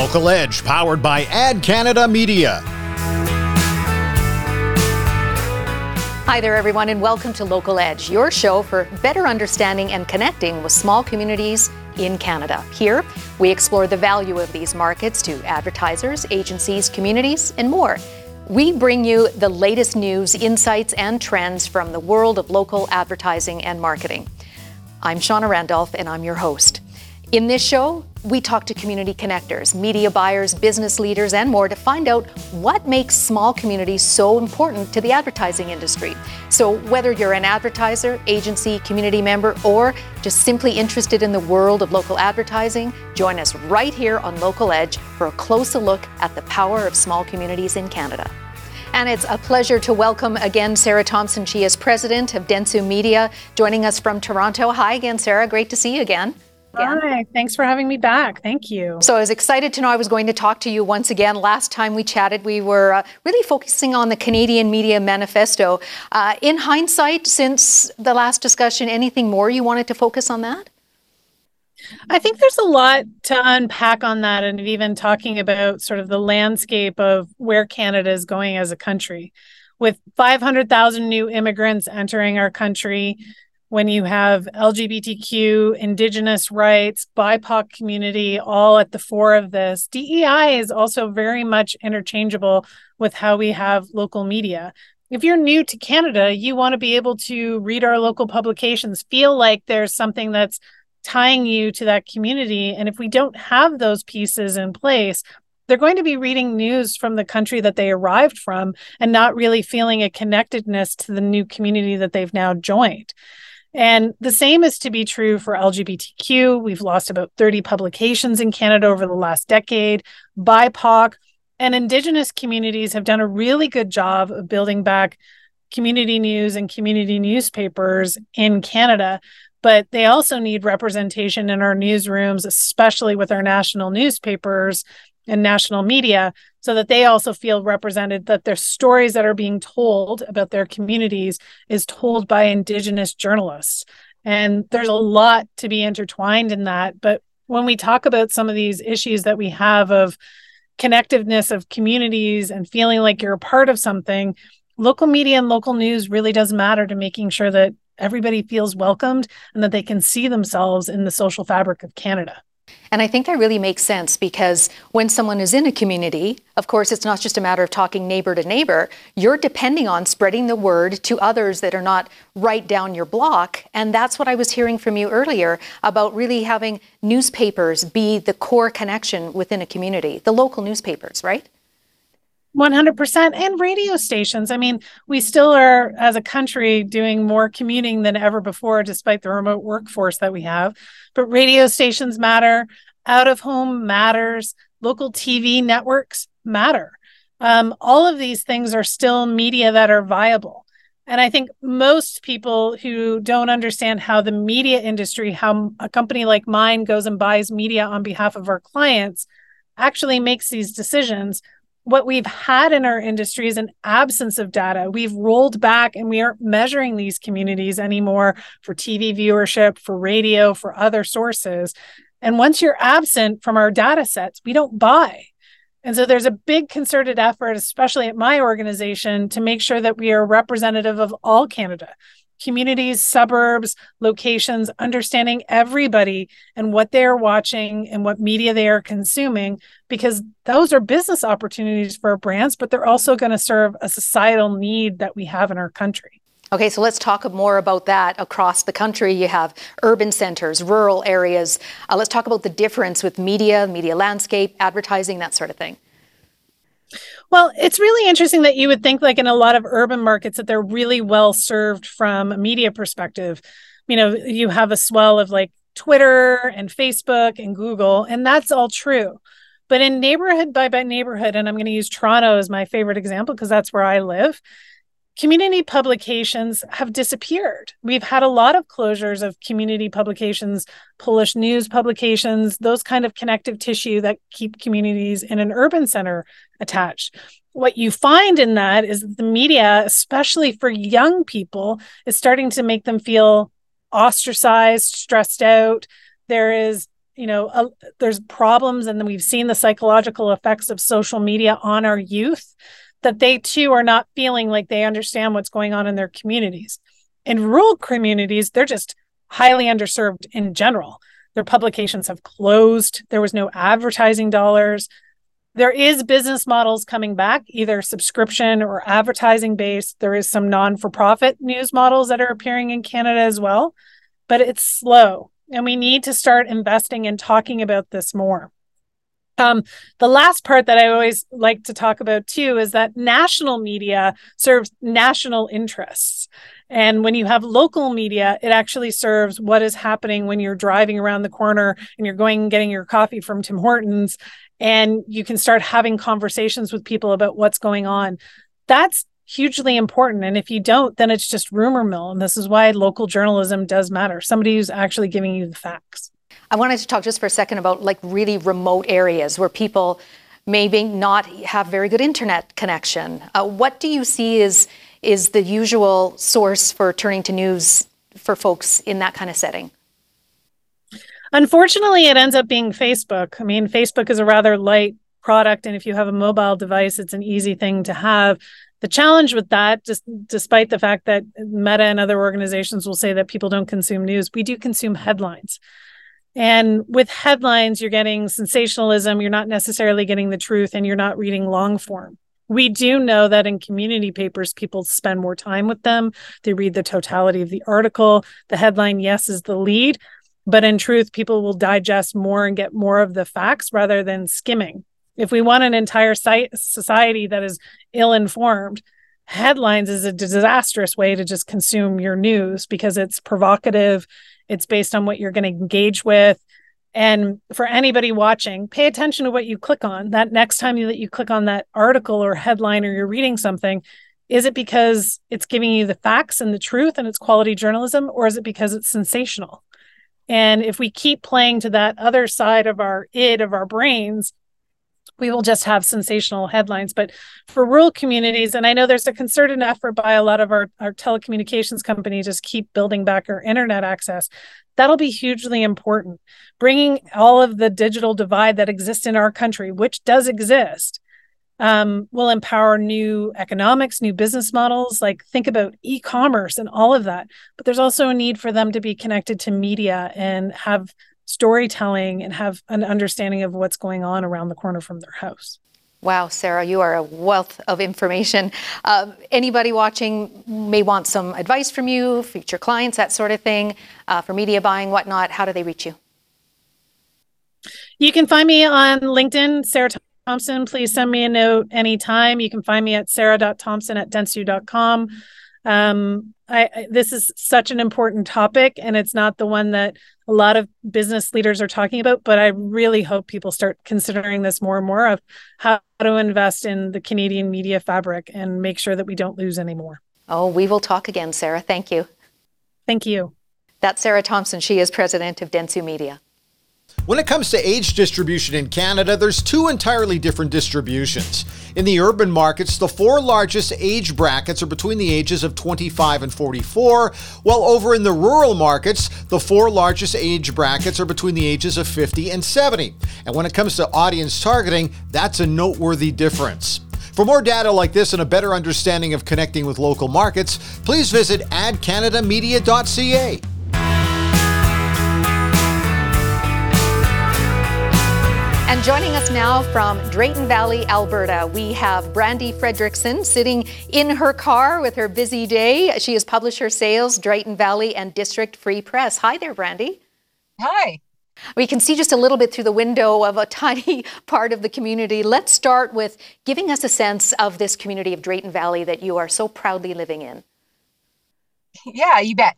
Local Edge, powered by Ad Canada Media. Hi there, everyone, and welcome to Local Edge, your show for better understanding and connecting with small communities in Canada. Here, we explore the value of these markets to advertisers, agencies, communities, and more. We bring you the latest news, insights, and trends from the world of local advertising and marketing. I'm Shawna Randolph, and I'm your host. In this show, we talk to community connectors, media buyers, business leaders, and more to find out what makes small communities so important to the advertising industry. So, whether you're an advertiser, agency, community member, or just simply interested in the world of local advertising, join us right here on Local Edge for a closer look at the power of small communities in Canada. And it's a pleasure to welcome again Sarah Thompson. She is president of Dentsu Media, joining us from Toronto. Hi again, Sarah. Great to see you again. Again. Hi, thanks for having me back. Thank you. So, I was excited to know I was going to talk to you once again. Last time we chatted, we were uh, really focusing on the Canadian Media Manifesto. Uh, in hindsight, since the last discussion, anything more you wanted to focus on that? I think there's a lot to unpack on that, and even talking about sort of the landscape of where Canada is going as a country. With 500,000 new immigrants entering our country, when you have LGBTQ, Indigenous rights, BIPOC community all at the fore of this. DEI is also very much interchangeable with how we have local media. If you're new to Canada, you want to be able to read our local publications, feel like there's something that's tying you to that community. And if we don't have those pieces in place, they're going to be reading news from the country that they arrived from and not really feeling a connectedness to the new community that they've now joined. And the same is to be true for LGBTQ. We've lost about 30 publications in Canada over the last decade. BIPOC and Indigenous communities have done a really good job of building back community news and community newspapers in Canada. But they also need representation in our newsrooms, especially with our national newspapers and national media so that they also feel represented that their stories that are being told about their communities is told by indigenous journalists and there's a lot to be intertwined in that but when we talk about some of these issues that we have of connectiveness of communities and feeling like you're a part of something local media and local news really does matter to making sure that everybody feels welcomed and that they can see themselves in the social fabric of Canada. And I think that really makes sense because when someone is in a community, of course, it's not just a matter of talking neighbor to neighbor. You're depending on spreading the word to others that are not right down your block. And that's what I was hearing from you earlier about really having newspapers be the core connection within a community, the local newspapers, right? 100% and radio stations. I mean, we still are as a country doing more commuting than ever before despite the remote workforce that we have. But radio stations matter, out of home matters, local TV networks matter. Um, all of these things are still media that are viable. And I think most people who don't understand how the media industry, how a company like mine goes and buys media on behalf of our clients, actually makes these decisions what we've had in our industry is an absence of data. We've rolled back and we aren't measuring these communities anymore for TV viewership, for radio, for other sources. And once you're absent from our data sets, we don't buy. And so there's a big concerted effort, especially at my organization, to make sure that we are representative of all Canada communities, suburbs, locations, understanding everybody and what they are watching and what media they are consuming, because those are business opportunities for brands, but they're also going to serve a societal need that we have in our country. Okay, so let's talk more about that across the country. You have urban centers, rural areas. Uh, let's talk about the difference with media, media landscape, advertising, that sort of thing. Well, it's really interesting that you would think, like in a lot of urban markets, that they're really well served from a media perspective. You know, you have a swell of like Twitter and Facebook and Google, and that's all true. But in neighborhood by, neighborhood, and I'm going to use Toronto as my favorite example because that's where I live, community publications have disappeared. We've had a lot of closures of community publications, Polish news publications, those kind of connective tissue that keep communities in an urban center attached. What you find in that is that the media, especially for young people, is starting to make them feel ostracized, stressed out. There is you know uh, there's problems and we've seen the psychological effects of social media on our youth that they too are not feeling like they understand what's going on in their communities. In rural communities they're just highly underserved in general. Their publications have closed. There was no advertising dollars. There is business models coming back either subscription or advertising based. There is some non for profit news models that are appearing in canada as well but it's slow and we need to start investing and talking about this more um, the last part that I always like to talk about too is that national media serves national interests. And when you have local media, it actually serves what is happening when you're driving around the corner and you're going and getting your coffee from Tim Hortons and you can start having conversations with people about what's going on. That's hugely important. And if you don't, then it's just rumor mill. And this is why local journalism does matter. Somebody who's actually giving you the facts. I wanted to talk just for a second about like really remote areas where people maybe not have very good internet connection. Uh, what do you see is is the usual source for turning to news for folks in that kind of setting? Unfortunately, it ends up being Facebook. I mean, Facebook is a rather light product, and if you have a mobile device, it's an easy thing to have. The challenge with that, just despite the fact that Meta and other organizations will say that people don't consume news, we do consume headlines. And with headlines, you're getting sensationalism, you're not necessarily getting the truth, and you're not reading long form. We do know that in community papers, people spend more time with them. They read the totality of the article. The headline, yes, is the lead, but in truth, people will digest more and get more of the facts rather than skimming. If we want an entire society that is ill informed, headlines is a disastrous way to just consume your news because it's provocative, it's based on what you're going to engage with. And for anybody watching, pay attention to what you click on. That next time that you click on that article or headline or you're reading something, is it because it's giving you the facts and the truth and it's quality journalism, or is it because it's sensational? And if we keep playing to that other side of our id of our brains, we will just have sensational headlines. But for rural communities, and I know there's a concerted effort by a lot of our, our telecommunications companies just keep building back our internet access. That'll be hugely important. Bringing all of the digital divide that exists in our country, which does exist, um, will empower new economics, new business models. Like think about e commerce and all of that. But there's also a need for them to be connected to media and have storytelling and have an understanding of what's going on around the corner from their house. Wow, Sarah, you are a wealth of information. Uh, anybody watching may want some advice from you, future clients, that sort of thing, uh, for media buying, whatnot. How do they reach you? You can find me on LinkedIn, Sarah Thompson. Please send me a note anytime. You can find me at sarah.thompson at dentsu.com. Um, I, I, this is such an important topic, and it's not the one that a lot of business leaders are talking about. But I really hope people start considering this more and more of how to invest in the Canadian media fabric and make sure that we don't lose anymore. Oh, we will talk again, Sarah. Thank you. Thank you. That's Sarah Thompson. She is president of Dentsu Media. When it comes to age distribution in Canada, there's two entirely different distributions. In the urban markets, the four largest age brackets are between the ages of 25 and 44, while over in the rural markets, the four largest age brackets are between the ages of 50 and 70. And when it comes to audience targeting, that's a noteworthy difference. For more data like this and a better understanding of connecting with local markets, please visit adcanadamedia.ca. And joining us now from Drayton Valley, Alberta, we have Brandy Fredrickson sitting in her car with her busy day. She is publisher sales, Drayton Valley and District Free Press. Hi there, Brandy. Hi. We can see just a little bit through the window of a tiny part of the community. Let's start with giving us a sense of this community of Drayton Valley that you are so proudly living in. Yeah, you bet.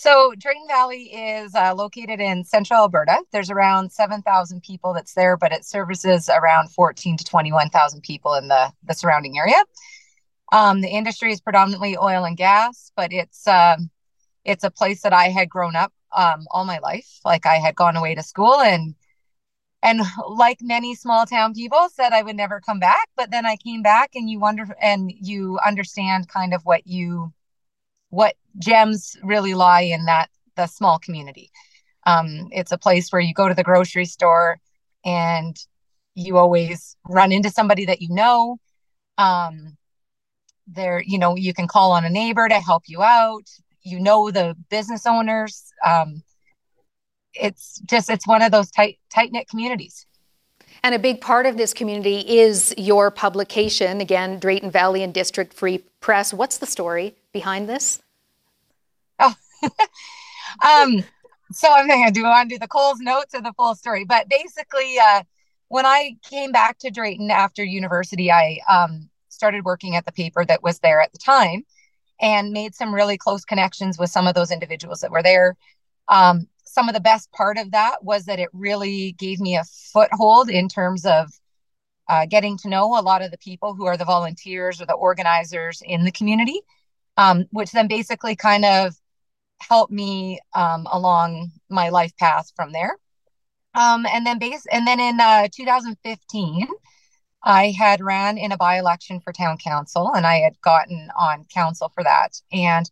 So Drayton Valley is uh, located in central Alberta. There's around 7,000 people that's there, but it services around 14 to 21,000 people in the, the surrounding area. Um, the industry is predominantly oil and gas, but it's um, it's a place that I had grown up um, all my life. Like I had gone away to school and and like many small town people said I would never come back, but then I came back and you wonder and you understand kind of what you what gems really lie in that the small community. Um, it's a place where you go to the grocery store and you always run into somebody that you know. Um, there, you know, you can call on a neighbor to help you out. You know the business owners. Um, it's just it's one of those tight tight knit communities. And a big part of this community is your publication, again, Drayton Valley and District Free Press. What's the story behind this? Oh, um, so I'm thinking, do I want to do the Coles notes or the full story? But basically, uh, when I came back to Drayton after university, I um, started working at the paper that was there at the time and made some really close connections with some of those individuals that were there. Um, some of the best part of that was that it really gave me a foothold in terms of uh, getting to know a lot of the people who are the volunteers or the organizers in the community, um, which then basically kind of helped me um, along my life path from there. Um, and then base and then in uh, 2015, I had ran in a by election for town council, and I had gotten on council for that. And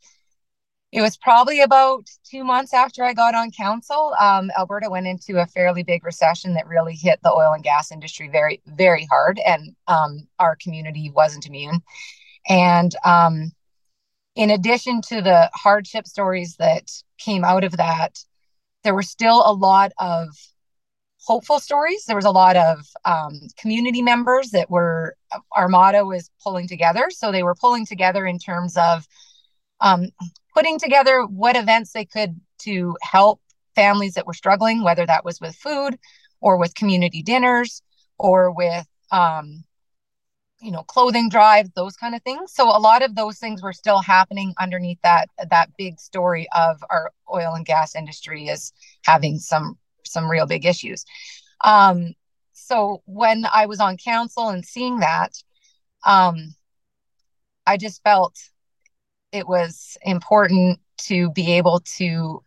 it was probably about two months after I got on council. Um, Alberta went into a fairly big recession that really hit the oil and gas industry very, very hard, and um, our community wasn't immune. And um, in addition to the hardship stories that came out of that, there were still a lot of hopeful stories. There was a lot of um, community members that were, our motto is pulling together. So they were pulling together in terms of um, putting together what events they could to help families that were struggling, whether that was with food or with community dinners or with, um, you know, clothing drives, those kind of things. So a lot of those things were still happening underneath that that big story of our oil and gas industry is having some some real big issues. Um, so when I was on council and seeing that, um, I just felt it was important to be able to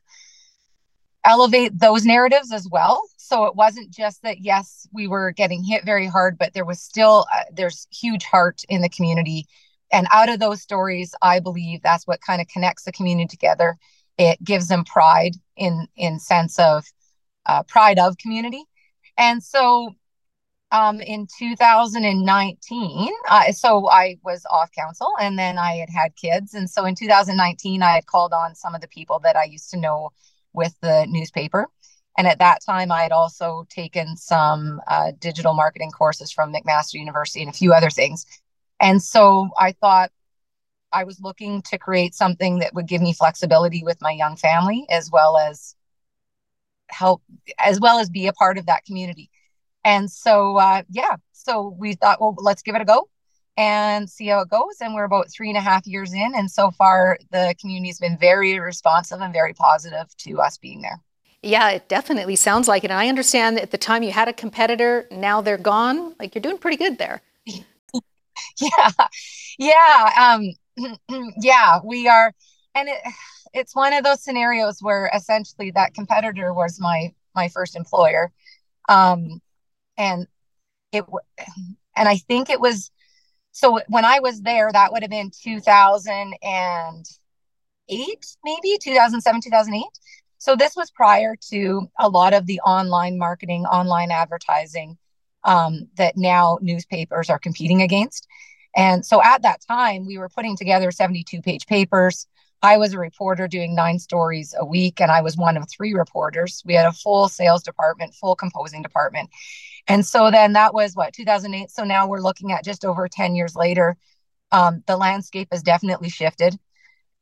elevate those narratives as well. So it wasn't just that yes we were getting hit very hard but there was still uh, there's huge heart in the community. And out of those stories i believe that's what kind of connects the community together. It gives them pride in in sense of uh, pride of community. And so um, in 2019. Uh, so I was off council and then I had had kids. And so in 2019, I had called on some of the people that I used to know with the newspaper. And at that time, I had also taken some uh, digital marketing courses from McMaster University and a few other things. And so I thought I was looking to create something that would give me flexibility with my young family as well as help, as well as be a part of that community. And so, uh, yeah, so we thought, well, let's give it a go and see how it goes. And we're about three and a half years in. And so far, the community has been very responsive and very positive to us being there. Yeah, it definitely sounds like it. And I understand that at the time you had a competitor, now they're gone. Like you're doing pretty good there. yeah. Yeah. Um, yeah, we are. And it, it's one of those scenarios where essentially that competitor was my my first employer. Um, and it and I think it was so when I was there, that would have been 2008, maybe 2007, 2008. So this was prior to a lot of the online marketing, online advertising um, that now newspapers are competing against. And so at that time, we were putting together 72 page papers. I was a reporter doing nine stories a week, and I was one of three reporters. We had a full sales department, full composing department. And so then that was what 2008. So now we're looking at just over 10 years later. Um, the landscape has definitely shifted.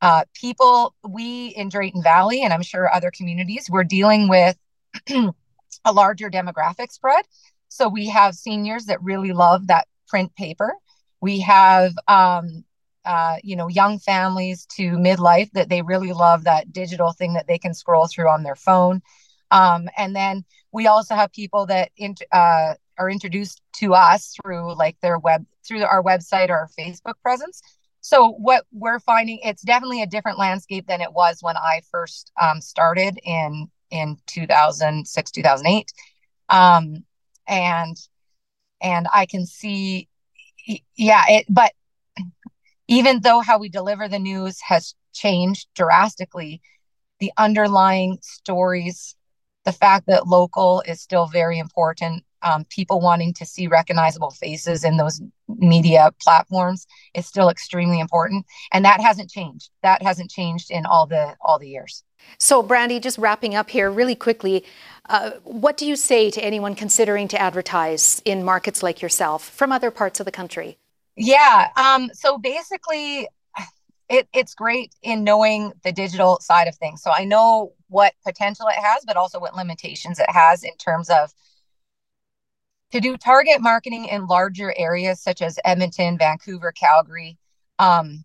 Uh, people, we in Drayton Valley, and I'm sure other communities, we're dealing with a larger demographic spread. So we have seniors that really love that print paper. We have, um, uh, you know, young families to midlife that they really love that digital thing that they can scroll through on their phone. Um, and then we also have people that in, uh, are introduced to us through like their web through our website or our Facebook presence. So what we're finding, it's definitely a different landscape than it was when I first um, started in in 2006 2008, um, and and I can see, yeah, it. But even though how we deliver the news has changed drastically, the underlying stories the fact that local is still very important um, people wanting to see recognizable faces in those media platforms is still extremely important. And that hasn't changed. That hasn't changed in all the all the years. So brandy just wrapping up here really quickly uh, what do you say to anyone considering to advertise in markets like yourself from other parts of the country? Yeah um, so basically it, it's great in knowing the digital side of things so i know what potential it has but also what limitations it has in terms of to do target marketing in larger areas such as Edmonton, Vancouver, Calgary. Um,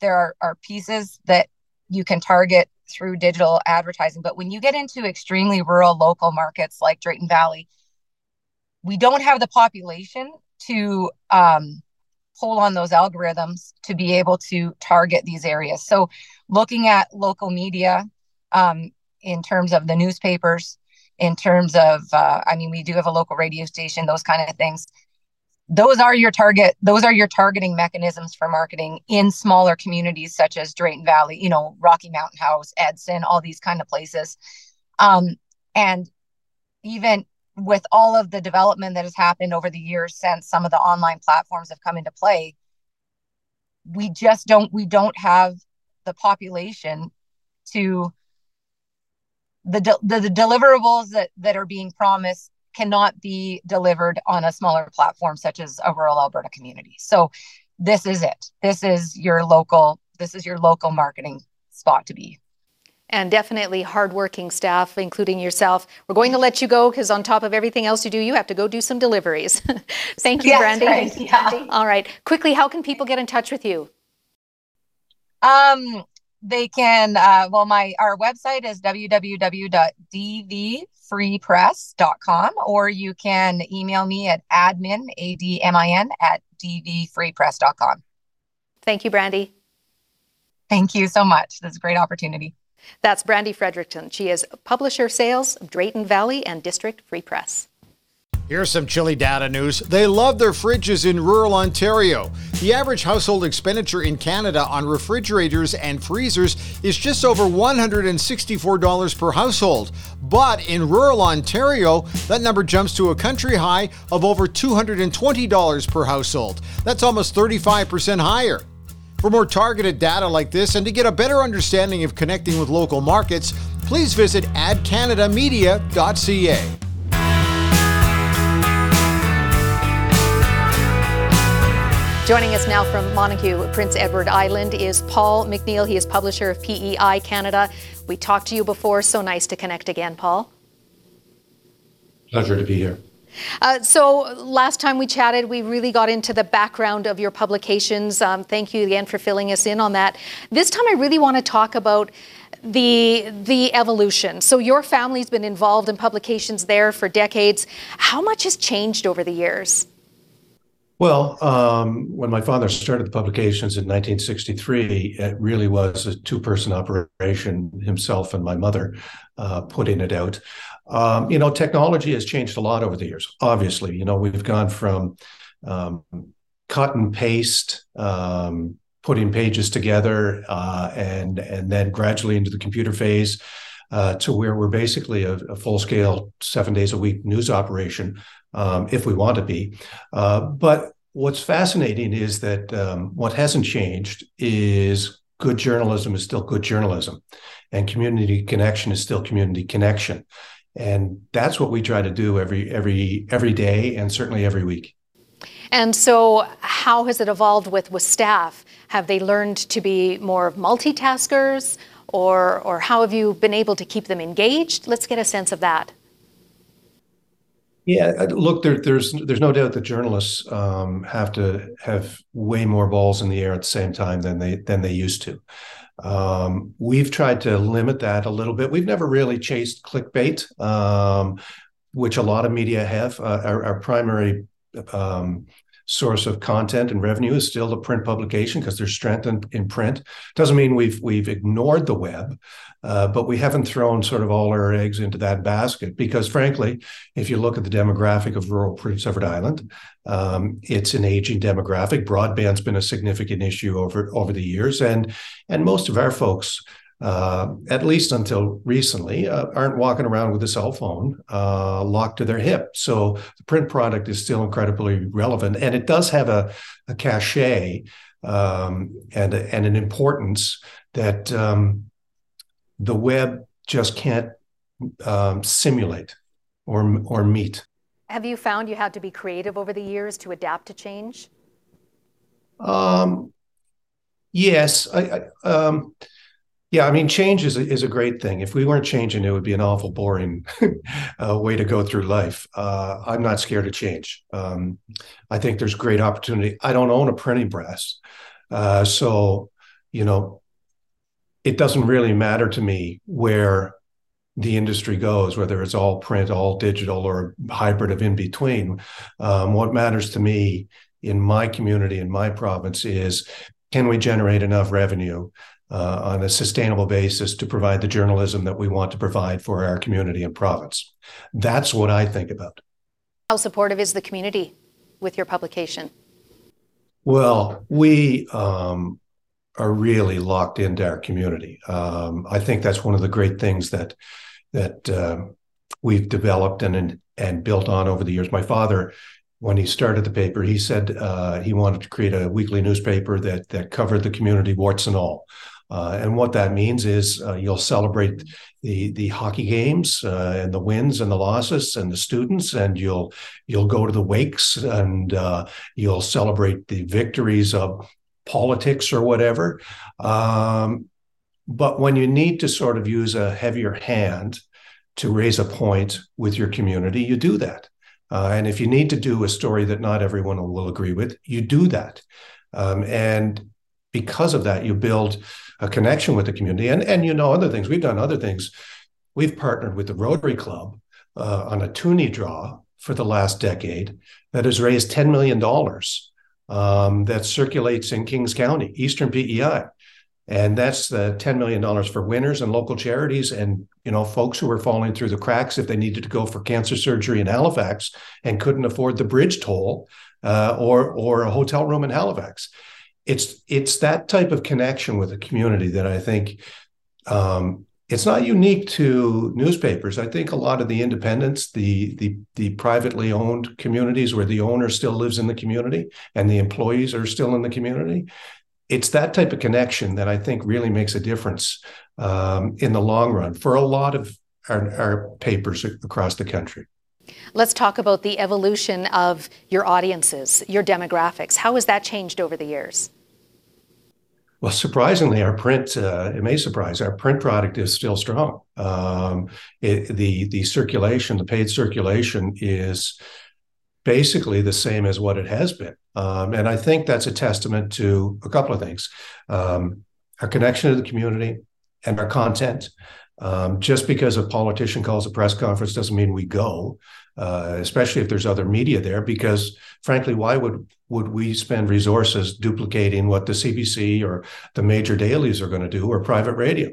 there are, are pieces that you can target through digital advertising. But when you get into extremely rural local markets like Drayton Valley, we don't have the population to um, pull on those algorithms to be able to target these areas. So, looking at local media um, in terms of the newspapers, in terms of uh, i mean we do have a local radio station those kind of things those are your target those are your targeting mechanisms for marketing in smaller communities such as drayton valley you know rocky mountain house edson all these kind of places um, and even with all of the development that has happened over the years since some of the online platforms have come into play we just don't we don't have the population to the, de- the, the deliverables that that are being promised cannot be delivered on a smaller platform such as a rural Alberta community. So this is it. This is your local this is your local marketing spot to be. And definitely hardworking staff, including yourself. We're going to let you go because, on top of everything else you do, you have to go do some deliveries. Thank you, yes, Brandy. Right, yeah. All right. Quickly, how can people get in touch with you? Um, they can uh, well my our website is www.dvfreepress.com or you can email me at admin admin at dvfreepress.com thank you brandy thank you so much this is a great opportunity that's brandy fredrickson she is publisher sales of drayton valley and district free press Here's some chilly data news. They love their fridges in rural Ontario. The average household expenditure in Canada on refrigerators and freezers is just over $164 per household. But in rural Ontario, that number jumps to a country high of over $220 per household. That's almost 35% higher. For more targeted data like this and to get a better understanding of connecting with local markets, please visit adcanadamedia.ca. Joining us now from Montague, Prince Edward Island, is Paul McNeil. He is publisher of PEI Canada. We talked to you before, so nice to connect again, Paul. Pleasure to be here. Uh, so, last time we chatted, we really got into the background of your publications. Um, thank you again for filling us in on that. This time, I really want to talk about the the evolution. So, your family's been involved in publications there for decades. How much has changed over the years? Well, um, when my father started the publications in 1963, it really was a two person operation, himself and my mother uh, putting it out. Um, you know, technology has changed a lot over the years. Obviously, you know, we've gone from um, cut and paste, um, putting pages together, uh, and and then gradually into the computer phase. Uh, to where we're basically a, a full scale, seven days a week news operation um, if we want to be. Uh, but what's fascinating is that um, what hasn't changed is good journalism is still good journalism, and community connection is still community connection, and that's what we try to do every every every day, and certainly every week. And so, how has it evolved with with staff? Have they learned to be more of multitaskers, or or how have you been able to keep them engaged? Let's get a sense of that. Yeah, look, there, there's there's no doubt that journalists um, have to have way more balls in the air at the same time than they than they used to. Um, we've tried to limit that a little bit. We've never really chased clickbait, um, which a lot of media have. Uh, our, our, primary um, source of content and revenue is still the print publication because there's strength in, in print. Doesn't mean we've we've ignored the web, uh, but we haven't thrown sort of all our eggs into that basket because, frankly, if you look at the demographic of rural Prince Edward Island, um, it's an aging demographic. Broadband's been a significant issue over over the years, and and most of our folks uh, at least until recently, uh, aren't walking around with a cell phone uh, locked to their hip. So the print product is still incredibly relevant, and it does have a, a cachet um, and and an importance that um, the web just can't um, simulate or or meet. Have you found you had to be creative over the years to adapt to change? Um, yes, I, I um, yeah, I mean, change is a, is a great thing. If we weren't changing, it would be an awful boring uh, way to go through life. Uh, I'm not scared of change. Um, I think there's great opportunity. I don't own a printing press, uh, so you know, it doesn't really matter to me where the industry goes, whether it's all print, all digital, or hybrid of in between. Um, what matters to me in my community, in my province, is can we generate enough revenue uh, on a sustainable basis to provide the journalism that we want to provide for our community and province? That's what I think about. How supportive is the community with your publication? Well, we um, are really locked into our community. Um, I think that's one of the great things that that uh, we've developed and and built on over the years. My father, when he started the paper, he said uh, he wanted to create a weekly newspaper that that covered the community, warts and all. Uh, and what that means is uh, you'll celebrate the the hockey games uh, and the wins and the losses and the students, and you'll you'll go to the wakes and uh, you'll celebrate the victories of politics or whatever. Um, but when you need to sort of use a heavier hand to raise a point with your community, you do that. Uh, and if you need to do a story that not everyone will agree with, you do that. Um, and because of that, you build a connection with the community. And, and you know, other things, we've done other things. We've partnered with the Rotary Club uh, on a toonie draw for the last decade that has raised $10 million um, that circulates in Kings County, Eastern PEI and that's the $10 million for winners and local charities and you know folks who were falling through the cracks if they needed to go for cancer surgery in halifax and couldn't afford the bridge toll uh, or or a hotel room in halifax it's it's that type of connection with the community that i think um, it's not unique to newspapers. I think a lot of the independents, the the the privately owned communities where the owner still lives in the community and the employees are still in the community, it's that type of connection that I think really makes a difference um, in the long run for a lot of our, our papers across the country. Let's talk about the evolution of your audiences, your demographics. How has that changed over the years? Well, surprisingly, our print, uh, it may surprise, our print product is still strong. Um, it, the, the circulation, the paid circulation is basically the same as what it has been. Um, and I think that's a testament to a couple of things um, our connection to the community and our content. Um, just because a politician calls a press conference doesn't mean we go, uh, especially if there's other media there. Because frankly, why would would we spend resources duplicating what the CBC or the major dailies are going to do or private radio?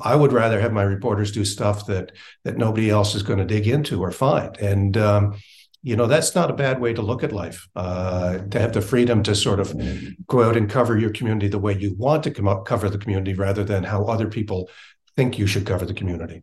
I would rather have my reporters do stuff that that nobody else is going to dig into or find. And um, you know that's not a bad way to look at life uh, to have the freedom to sort of go out and cover your community the way you want to come up cover the community rather than how other people think you should cover the community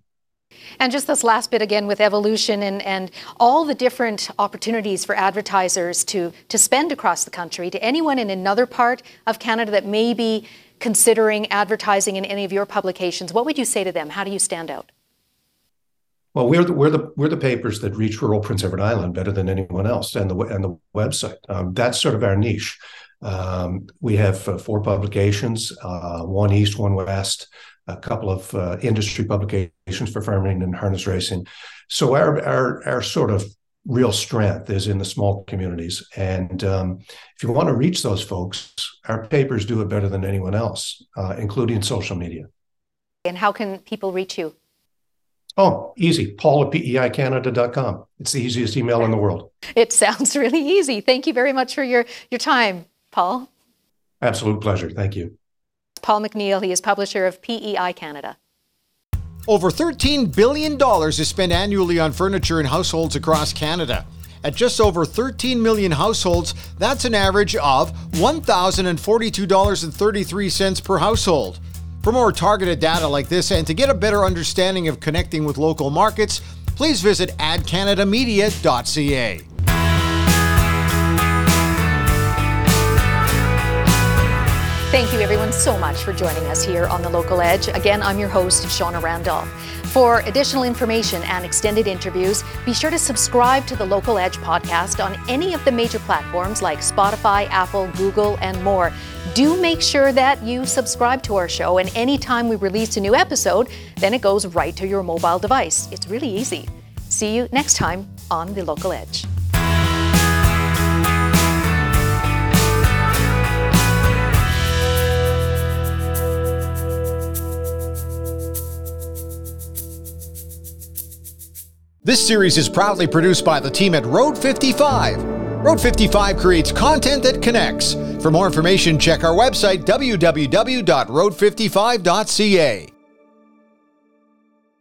and just this last bit again with evolution and, and all the different opportunities for advertisers to, to spend across the country, to anyone in another part of Canada that may be considering advertising in any of your publications, what would you say to them? How do you stand out? Well, we're the, we're the we're the papers that reach rural Prince Edward Island better than anyone else, and the and the website. Um, that's sort of our niche. Um, we have uh, four publications: uh, one east, one west, a couple of uh, industry publications for farming and harness racing. So our our our sort of real strength is in the small communities, and um, if you want to reach those folks, our papers do it better than anyone else, uh, including social media. And how can people reach you? Oh, easy. Paul at peicanada.com. It's the easiest email in the world. It sounds really easy. Thank you very much for your, your time, Paul. Absolute pleasure. Thank you. Paul McNeil, he is publisher of PEI Canada. Over $13 billion is spent annually on furniture in households across Canada. At just over 13 million households, that's an average of $1,042.33 per household. For more targeted data like this and to get a better understanding of connecting with local markets, please visit adcanadamedia.ca. Thank you, everyone, so much for joining us here on The Local Edge. Again, I'm your host, Shawna Randolph. For additional information and extended interviews, be sure to subscribe to the Local Edge podcast on any of the major platforms like Spotify, Apple, Google, and more. Do make sure that you subscribe to our show, and anytime we release a new episode, then it goes right to your mobile device. It's really easy. See you next time on The Local Edge. This series is proudly produced by the team at Road 55. Road 55 creates content that connects. For more information, check our website, www.road55.ca.